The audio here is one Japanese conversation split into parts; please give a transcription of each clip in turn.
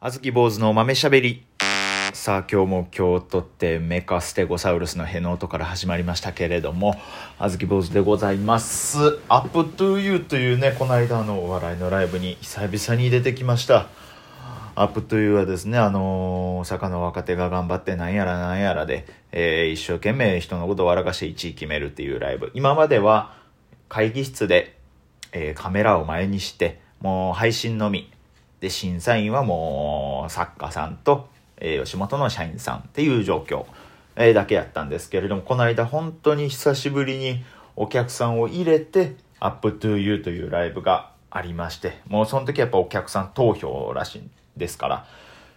あずき坊主の豆しゃべり。さあ今日も今日とてメカステゴサウルスのへの音から始まりましたけれども、あずき坊主でございます。 UP TO YOU というね、この間のお笑いのライブに久々に出てきました。 UP TO YOU はですね、あのー、大阪の若手が頑張ってなんやらなんやらで、えー一生懸命人のことを笑かして1位決めるっていうライブ。今までは会議室で、えーカメラを前にして、もう配信のみ。で、審査員はもう作家さんと、えー吉本の社員さんっていう状況、えーだけやったんですけれども、この間本当に久しぶりにお客さんを入れて、 UP TO YOU というライブがありまして、もうその時やっぱお客さん投票らしいんですから、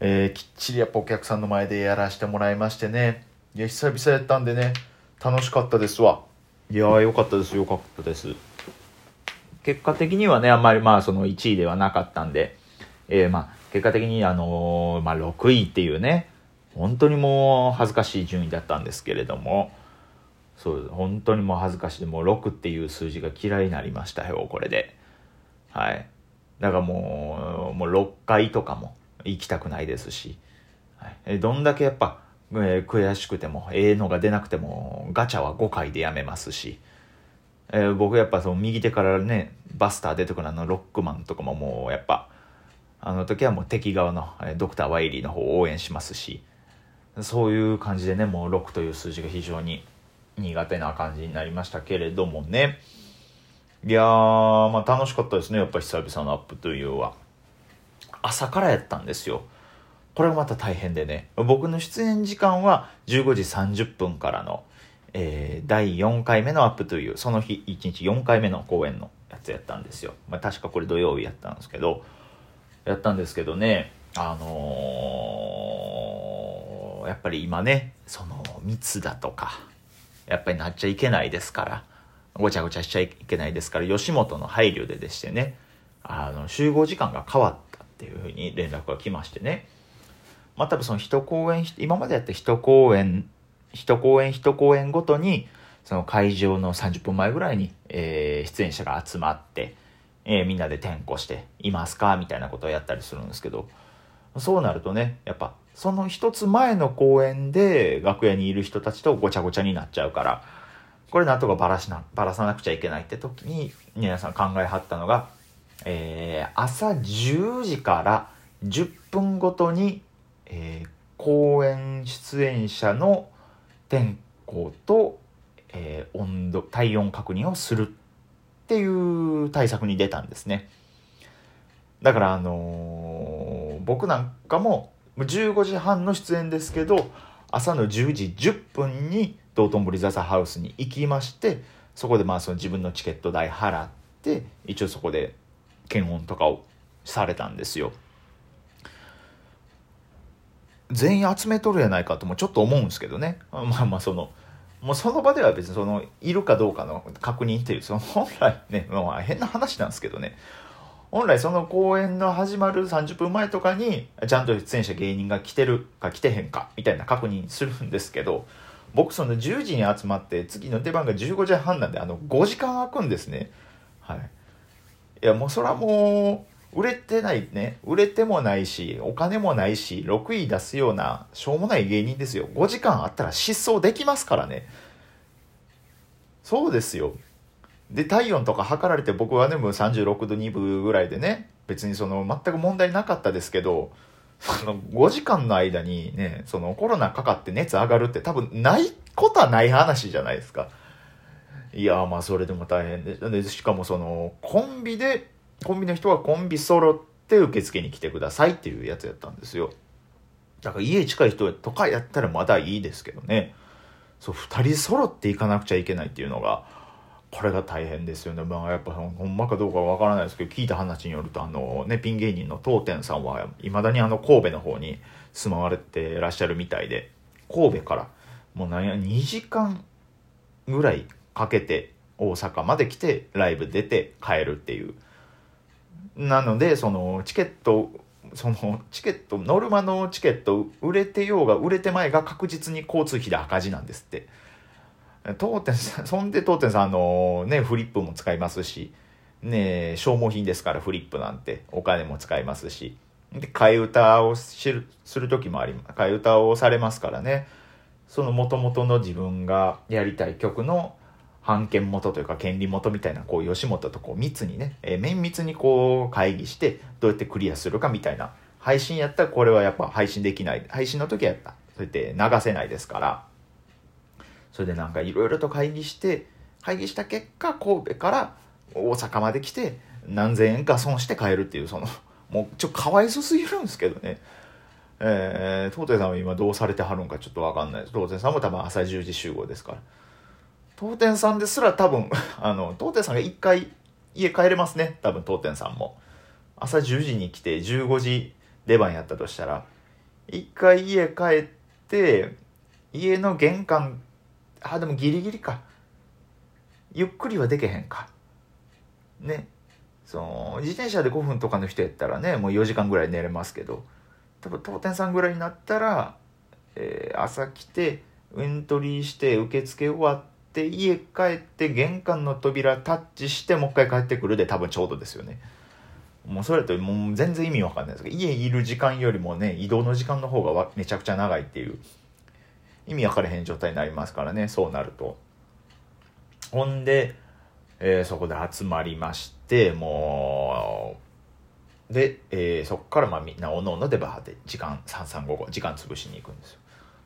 えーきっちりやっぱお客さんの前でやらせてもらいましてね、いや、久々やったんでね、楽しかったですわ。いやー、よかったです、よかったです。結果的にはね、あんまりまあその1位ではなかったんで、えーまあ結果的にあのーまあ6位っていうね、本当にもう恥ずかしい順位だったんですけれども、そう、本当にもう恥ずかしい。もう6っていう数字が嫌いになりましたよ、これで。はい。だからもう、もう6回とかも行きたくないですし、はい、どんだけやっぱ、えー悔しくても、ええのが出なくても、ガチャは5回でやめますし、えー僕やっぱその右手からねバスター出てくるあのロックマンとかももうやっぱあの時はもう敵側の、ドクター・ワイリーの方を応援しますしそういう感じでねもう6という数字が非常に苦手な感じになりましたけれどもね。いやーまあ楽しかったですねやっぱ久々のアップというは。朝からやったんですよ。これまた大変でね僕の出演時間は15時30分からのえー第4回目のアップというその日1日4回目の公演のやつやったんですよ、まあ、確かこれ土曜日やったんですけどやったんですけどね。あのーやっぱり今ねその密だとかやっぱりなっちゃいけないですからごちゃごちゃしちゃいけないですから吉本の配慮ででしてねあの集合時間が変わったっていうふうに連絡が来ましてね。まあ多分その一公演今までやった一公演一公演一公演ごとにその会場の30分前ぐらいに、えー出演者が集まって、えーみんなで点呼して「いますか?」みたいなことをやったりするんですけどそうなるとねやっぱその一つ前の公演で楽屋にいる人たちとごちゃごちゃになっちゃうからこれなんとかバラしなバラさなくちゃいけないって時に皆さん考えはったのが、えー朝10時から10分ごとに、えー公演出演者の天候と、えー温度体温確認をするっていう対策に出たんですね。だからあのー僕なんかも15時半の出演ですけど朝の10時10分に道頓堀ザザハウスに行きましてそこでまあその自分のチケット代払って一応そこで検温とかをされたんですよ。全員集めとるやないかともちょっと思うんですけどね。まあまあそのもうその場では別にそのいるかどうかの確認っていうその本来ね、まあ、変な話なんですけどね。本来その公演の始まる30分前とかにちゃんと出演者芸人が来てるか来てへんかみたいな確認するんですけど僕その10時に集まって次の出番が15時半なんであの5時間空くんですね。はい。いやもうそれはもう売れてないね。売れてもないしお金もないし6位出すようなしょうもない芸人ですよ。5時間あったら失踪できますからね。そうですよ。で体温とか測られて僕はねもう36度2分ぐらいでね別にその全く問題なかったですけどその5時間の間にねそのコロナかかって熱上がるって多分ないことはない話じゃないですか。いやまあそれでも大変ででしかもそのコンビでコンビの人はコンビ揃って受付に来てくださいっていうやつやったんですよだから家近い人とかやったらまだいいですけどねそう2人揃っていかなくちゃいけないっていうのがこれが大変ですよね。まあやっぱほんまかどうかわからないですけど、聞いた話によると、あのね、ピン芸人の当店さんは、いまだにあの神戸の方に住まわれてらっしゃるみたいで、神戸からもうなんや、2時間ぐらいかけて大阪まで来て、ライブ出て帰るっていう。なので、そのチケット、そのチケット、ノルマのチケット売れてようが売れてまいが確実に交通費で赤字なんですって。当店さん、そんで当店さん、あのね、フリップも使いますし、ね、消耗品ですから、フリップなんて、お金も使いますし、で、替え歌をするする時もあり、替え歌をされますからね。その元々の自分がやりたい曲の版権元というか権利元みたいな、こう、吉本とこう密にね、えー綿密にこう会議して、どうやってクリアするかみたいな。配信やったらこれはやっぱ配信できない。配信の時はやっぱ、そうやって流せないですから。それでなんかいろいろと会議して、会議した結果、神戸から大阪まで来て、何千円か損して帰るっていう、その、もうちょっとかわいそすぎるんですけどね。えー、東天さんは今どうされてはるんかちょっとわかんないです。東天さんも多分朝10時集合ですから。東天さんですら多分、あの、東天さんが一回家帰れますね。多分東天さんも。朝10時に来て15時出番やったとしたら、一回家帰って、家の玄関、あ、でもギリギリか。ゆっくりはでけへんか。ね。その、自転車で5分とかの人やったらね、もう4時間ぐらい寝れますけど、多分当店さんぐらいになったら、えー朝来てエントリーして受付終わってて家帰って玄関の扉タッチしてもう一回帰ってくるで多分ちょうどですよね。もうそれだともう全然意味わかんないですけど家いる時間よりもね移動の時間の方がめちゃくちゃ長いっていう意味分かれへん状態になりますからねそうなると。ほんで、えーそこで集まりましてもうで、えーそこからまあみんなおのおのでバーって時間3355時間潰しに行くんですよ。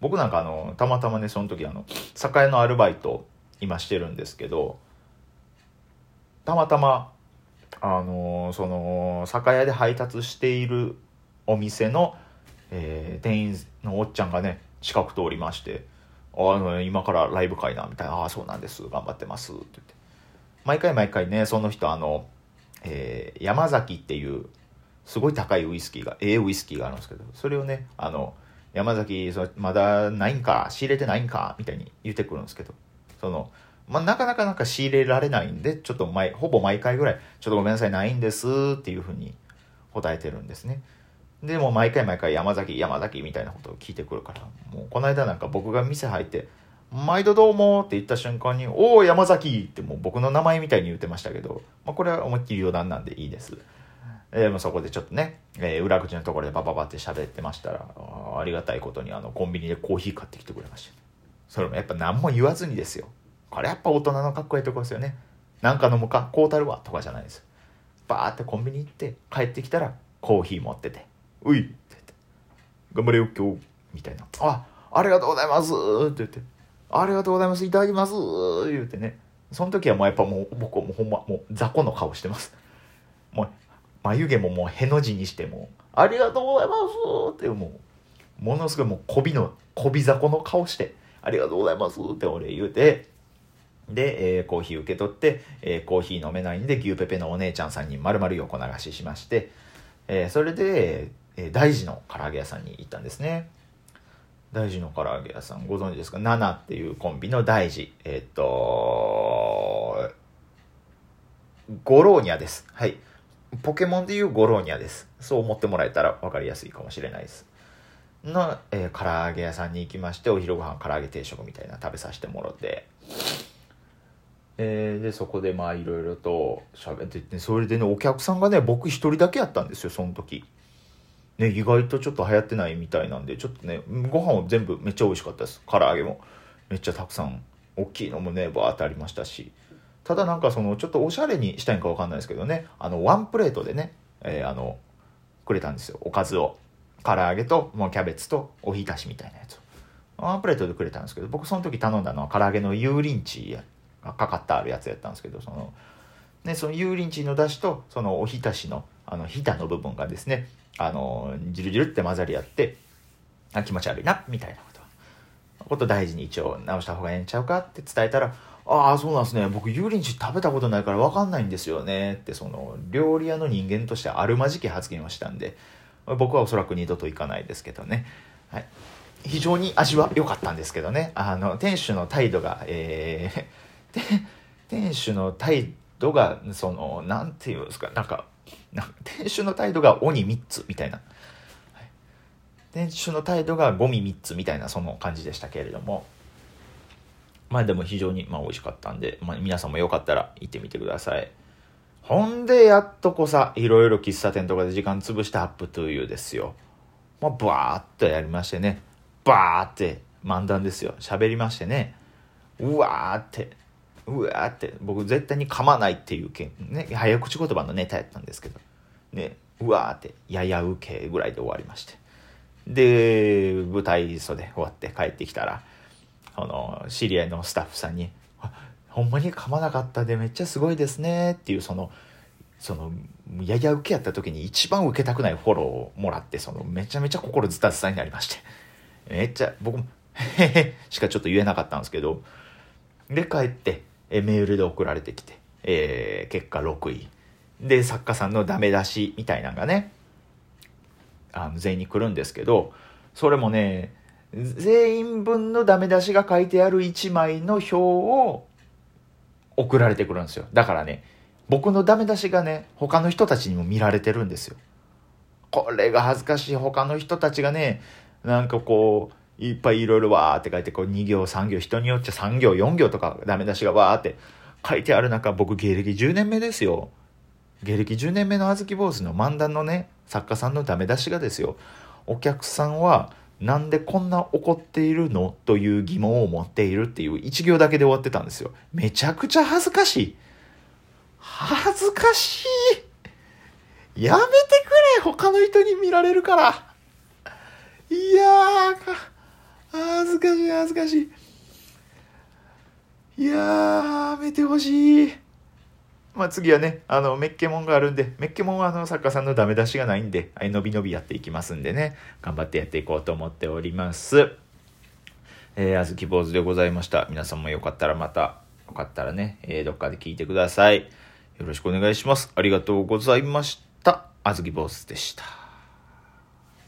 僕なんかあのたまたまねその時あの酒屋のアルバイト今してるんですけどたまたまあのその酒屋で配達しているお店の、えー店員のおっちゃんがね近く通りまして「あの今からライブ会な」みたいな「ああそうなんです頑張ってます」って言って。毎回毎回ねその人あの、えー山崎っていうすごい高いウイスキーがええウイスキーがあるんですけどそれをねあの山崎まだないんか仕入れてないんかみたいに言ってくるんですけどその、まあ、なかなかなんか仕入れられないんでちょっと毎ほぼ毎回ぐらい「ちょっとごめんなさいないんです」っていうふうに答えてるんですね。でも毎回毎回山崎山崎みたいなことを聞いてくるからもうこの間なんか僕が店入って「毎度どうも」って言った瞬間に「おお山崎」ってもう僕の名前みたいに言ってましたけど、まあ、これは思いっきり余談なんでいいです。えーもうそこでちょっとね、えー裏口のところでバババって喋ってましたらあありがたいことにあのコンビニでコーヒー買ってきてくれました。それもやっぱ何も言わずにですよ。これやっぱ大人のかっこいいとこですよね。なんか飲むかこうたるわとかじゃないです。バーってコンビニ行って帰ってきたらコーヒー持ってて「うい!」って言って「頑張れよ今日」みたいな「あありがとうございます」って言って「ありがとうございます。いただきます」言うてね。その時はもうやっぱもう僕はもうほんまもう雑魚の顔してます。もう眉毛ももうへの字にしてもありがとうございます。ってもうものすごいもうこびのこび雑魚の顔して。ありがとうございます。って俺言うてで、えーコーヒー受け取って、えーコーヒー飲めないんで牛ペペのお姉ちゃんさんに丸々横流ししまして、えーそれで、え大事の唐揚げ屋さんに行ったんですね。大事の唐揚げ屋さんご存知ですか？ナナっていうコンビの大事。えっとゴローニャです。はい。ポケモンでいうゴローニャです。そう思ってもらえたら分かりやすいかもしれないです。の、えー唐揚げ屋さんに行きましてお昼ご飯唐揚げ定食みたいな食べさせてもらって。えーでそこでまあいろいろと喋っててそれでねお客さんがね僕一人だけやったんですよその時。ね意外とちょっと流行ってないみたいなんでちょっとねご飯も全部めっちゃ美味しかったです。唐揚げも。めっちゃたくさん大きいのもねバーってありましたし。ただなんかそのちょっとおしゃれにしたいんかわかんないですけどねあのワンプレートでね、えーあのくれたんですよおかずを。唐揚げともうキャベツとおひたしみたいなやつ。ワンプレートでくれたんですけど僕その時頼んだのは唐揚げの油淋鶏がかかってあるやつやったんですけどその,、ね、その油淋鶏の出汁とそのおひたしのあのひたの部分がですねあのジュルジュルって混ざり合ってあ気持ち悪いなみたいなこと。こと大事に一応直した方がええんちゃうかって伝えたら「ああそうなんですね。僕油淋鶏食べたことないから分かんないんですよね」ってその料理屋の人間としてあるまじき発言をしたんで僕はおそらく二度と行かないですけどね、はい、非常に味は良かったんですけどね。あの店主の態度がえー、店主の態度が そのなんていうんですか。なんかなん店主の態度が鬼3つみたいな。店主の態度がゴミ3つみたいなその感じでしたけれども。まあでも非常にまあ美味しかったんで、まあ、皆さんもよかったら行ってみてください。ほんで、やっとこさ、いろいろ喫茶店とかで時間潰して UP TO YOU ですよ。もう、バーっとやりましてね。バーって漫談ですよ。喋りましてね。うわーって、うわーって、僕絶対に噛まないっていうけね、早口言葉のネタやったんですけど、ね、うわーって、やや受けぐらいで終わりまして。で、舞台袖終わって帰ってきたら、あの、知り合いのスタッフさんに、ほんまに噛まなかったでめっちゃすごいですねっていうその、その、やや受けやった時に一番受けたくないフォローをもらって、その、めちゃめちゃ心ズタズタになりまして。めっちゃ、僕も、へへしかちょっと言えなかったんですけど、で、帰って、えメールで送られてきて、えー、結果6位。で、作家さんのダメ出しみたいなのがね、あの全員に来るんですけど、それもね、全員分のダメ出しが書いてある1枚の表を送られてくるんですよ。だからね、僕のダメ出しがね、他の人たちにも見られてるんですよ。これが恥ずかしい。他の人たちがね、なんかこう、いっぱいいろいろわーって書いて、こう2行3行、人によっちゃ3行4行とかダメ出しがわーって書いてある中、僕芸歴10年目ですよ。芸歴10年目のあずき坊主の漫談のね、作家さんのダメ出しがですよ。お客さんは、なんでこんな怒っているの？という疑問を持っているっていう一行だけで終わってたんですよ。めちゃくちゃ恥ずかしい。恥ずかしい。やめてくれ他の人に見られるから。いやー、恥ずかしい恥ずかしい。いやー、やめてほしい。まあ次はね、あの、メッケモンがあるんで、メッケモンはあの、作家さんのダメ出しがないんで、はい、伸び伸びやっていきますんでね、頑張ってやっていこうと思っております。えー、あずき坊主でございました。皆さんもよかったらまた、よかったらね、えー、どっかで聞いてください。よろしくお願いします。ありがとうございました。あずき坊主でした。